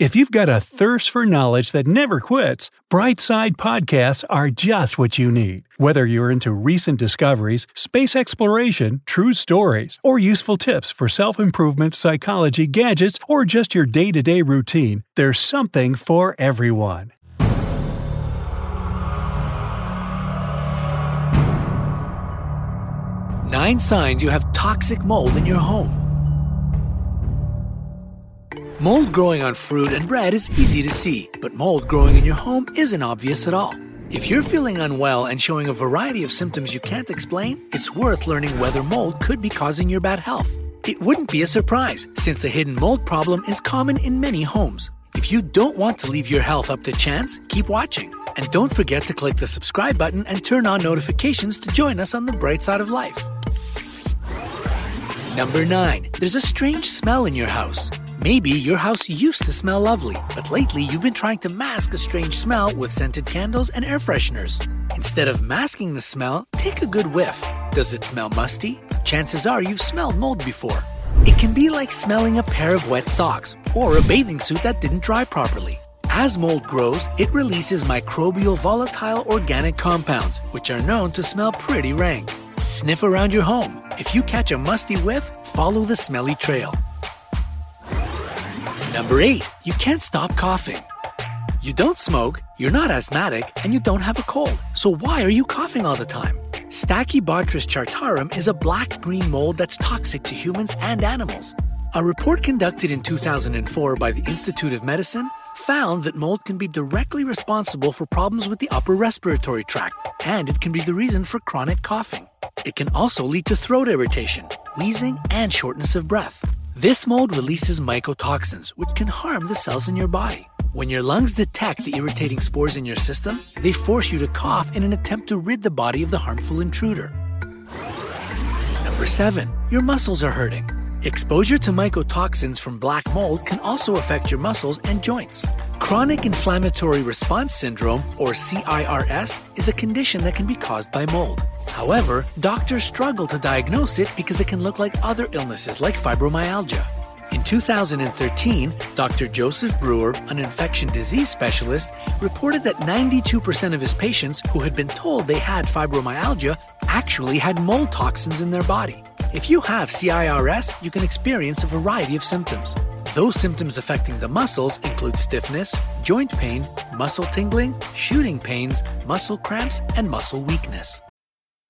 If you've got a thirst for knowledge that never quits, Brightside Podcasts are just what you need. Whether you're into recent discoveries, space exploration, true stories, or useful tips for self improvement, psychology, gadgets, or just your day to day routine, there's something for everyone. Nine signs you have toxic mold in your home. Mold growing on fruit and bread is easy to see, but mold growing in your home isn't obvious at all. If you're feeling unwell and showing a variety of symptoms you can't explain, it's worth learning whether mold could be causing your bad health. It wouldn't be a surprise, since a hidden mold problem is common in many homes. If you don't want to leave your health up to chance, keep watching. And don't forget to click the subscribe button and turn on notifications to join us on the bright side of life. Number 9. There's a strange smell in your house. Maybe your house used to smell lovely, but lately you've been trying to mask a strange smell with scented candles and air fresheners. Instead of masking the smell, take a good whiff. Does it smell musty? Chances are you've smelled mold before. It can be like smelling a pair of wet socks or a bathing suit that didn't dry properly. As mold grows, it releases microbial volatile organic compounds, which are known to smell pretty rank. Sniff around your home. If you catch a musty whiff, follow the smelly trail. Number 8. You can't stop coughing. You don't smoke, you're not asthmatic, and you don't have a cold. So why are you coughing all the time? Stachybotrys chartarum is a black-green mold that's toxic to humans and animals. A report conducted in 2004 by the Institute of Medicine found that mold can be directly responsible for problems with the upper respiratory tract, and it can be the reason for chronic coughing. It can also lead to throat irritation, wheezing, and shortness of breath. This mold releases mycotoxins, which can harm the cells in your body. When your lungs detect the irritating spores in your system, they force you to cough in an attempt to rid the body of the harmful intruder. Number 7. Your muscles are hurting. Exposure to mycotoxins from black mold can also affect your muscles and joints. Chronic Inflammatory Response Syndrome, or CIRS, is a condition that can be caused by mold. However, doctors struggle to diagnose it because it can look like other illnesses like fibromyalgia. In 2013, Dr. Joseph Brewer, an infection disease specialist, reported that 92% of his patients who had been told they had fibromyalgia actually had mold toxins in their body. If you have CIRS, you can experience a variety of symptoms. Those symptoms affecting the muscles include stiffness, joint pain, muscle tingling, shooting pains, muscle cramps, and muscle weakness.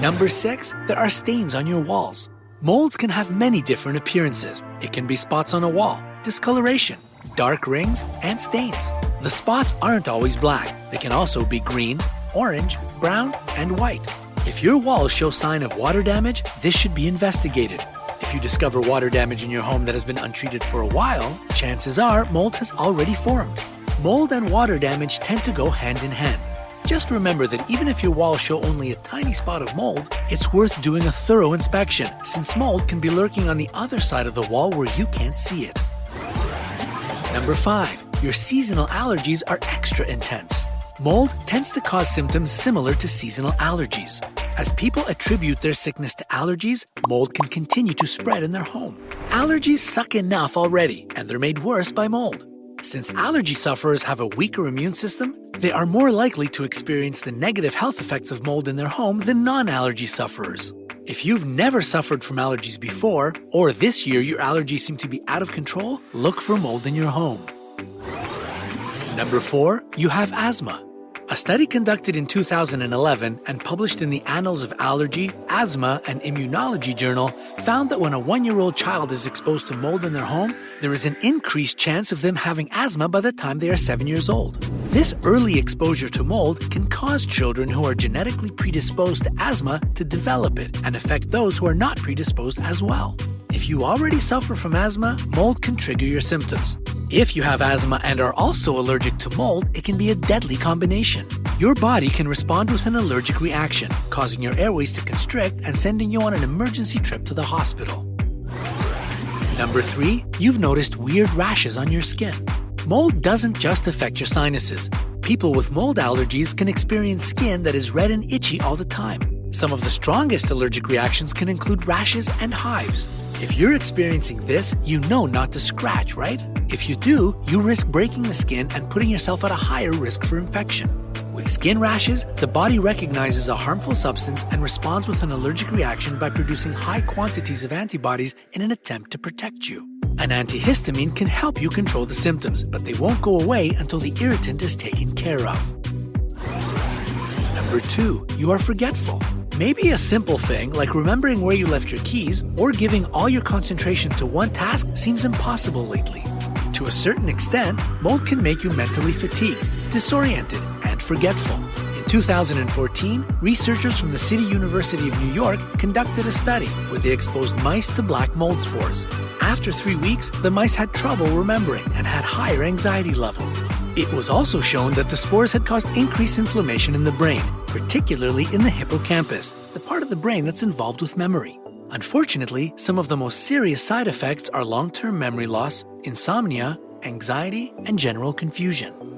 Number 6. There are stains on your walls. Molds can have many different appearances. It can be spots on a wall, discoloration, dark rings, and stains. The spots aren't always black. They can also be green, orange, brown, and white. If your walls show sign of water damage, this should be investigated. If you discover water damage in your home that has been untreated for a while, chances are mold has already formed. Mold and water damage tend to go hand in hand. Just remember that even if your walls show only a tiny spot of mold, it's worth doing a thorough inspection, since mold can be lurking on the other side of the wall where you can't see it. Number 5. Your seasonal allergies are extra intense. Mold tends to cause symptoms similar to seasonal allergies. As people attribute their sickness to allergies, mold can continue to spread in their home. Allergies suck enough already, and they're made worse by mold. Since allergy sufferers have a weaker immune system, they are more likely to experience the negative health effects of mold in their home than non allergy sufferers. If you've never suffered from allergies before, or this year your allergies seem to be out of control, look for mold in your home. Number four, you have asthma. A study conducted in 2011 and published in the Annals of Allergy, Asthma, and Immunology journal found that when a one year old child is exposed to mold in their home, there is an increased chance of them having asthma by the time they are seven years old. This early exposure to mold can cause children who are genetically predisposed to asthma to develop it and affect those who are not predisposed as well. If you already suffer from asthma, mold can trigger your symptoms. If you have asthma and are also allergic to mold, it can be a deadly combination. Your body can respond with an allergic reaction, causing your airways to constrict and sending you on an emergency trip to the hospital. Number three, you've noticed weird rashes on your skin. Mold doesn't just affect your sinuses. People with mold allergies can experience skin that is red and itchy all the time. Some of the strongest allergic reactions can include rashes and hives. If you're experiencing this, you know not to scratch, right? If you do, you risk breaking the skin and putting yourself at a higher risk for infection. With skin rashes, the body recognizes a harmful substance and responds with an allergic reaction by producing high quantities of antibodies in an attempt to protect you. An antihistamine can help you control the symptoms, but they won't go away until the irritant is taken care of. Number two, you are forgetful. Maybe a simple thing like remembering where you left your keys or giving all your concentration to one task seems impossible lately. To a certain extent, mold can make you mentally fatigued, disoriented, and forgetful. In 2014, researchers from the City University of New York conducted a study where they exposed mice to black mold spores. After three weeks, the mice had trouble remembering and had higher anxiety levels. It was also shown that the spores had caused increased inflammation in the brain, particularly in the hippocampus, the part of the brain that's involved with memory. Unfortunately, some of the most serious side effects are long term memory loss, insomnia, anxiety, and general confusion.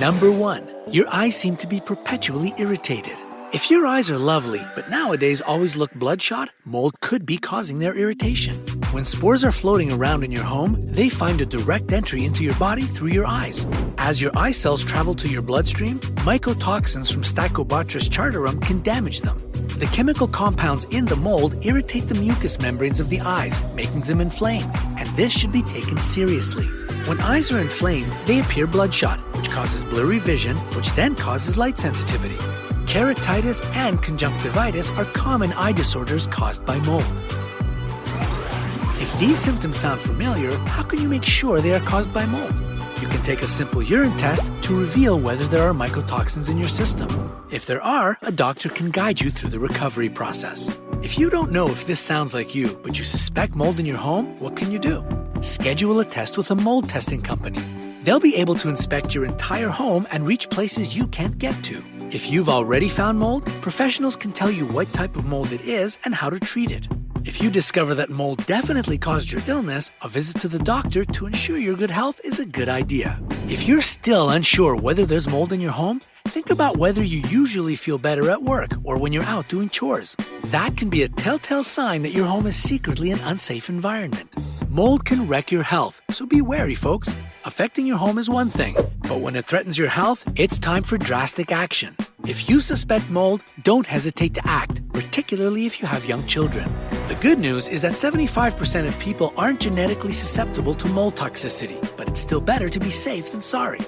Number one, your eyes seem to be perpetually irritated. If your eyes are lovely, but nowadays always look bloodshot, mold could be causing their irritation. When spores are floating around in your home, they find a direct entry into your body through your eyes. As your eye cells travel to your bloodstream, mycotoxins from Stachybotrys chartarum can damage them. The chemical compounds in the mold irritate the mucous membranes of the eyes, making them inflamed, and this should be taken seriously. When eyes are inflamed, they appear bloodshot, which causes blurry vision, which then causes light sensitivity. Keratitis and conjunctivitis are common eye disorders caused by mold. If these symptoms sound familiar, how can you make sure they are caused by mold? You can take a simple urine test to reveal whether there are mycotoxins in your system. If there are, a doctor can guide you through the recovery process. If you don't know if this sounds like you, but you suspect mold in your home, what can you do? Schedule a test with a mold testing company. They'll be able to inspect your entire home and reach places you can't get to. If you've already found mold, professionals can tell you what type of mold it is and how to treat it. If you discover that mold definitely caused your illness, a visit to the doctor to ensure your good health is a good idea. If you're still unsure whether there's mold in your home, think about whether you usually feel better at work or when you're out doing chores. That can be a telltale sign that your home is secretly an unsafe environment. Mold can wreck your health, so be wary, folks. Affecting your home is one thing, but when it threatens your health, it's time for drastic action. If you suspect mold, don't hesitate to act, particularly if you have young children. The good news is that 75% of people aren't genetically susceptible to mold toxicity, but it's still better to be safe than sorry.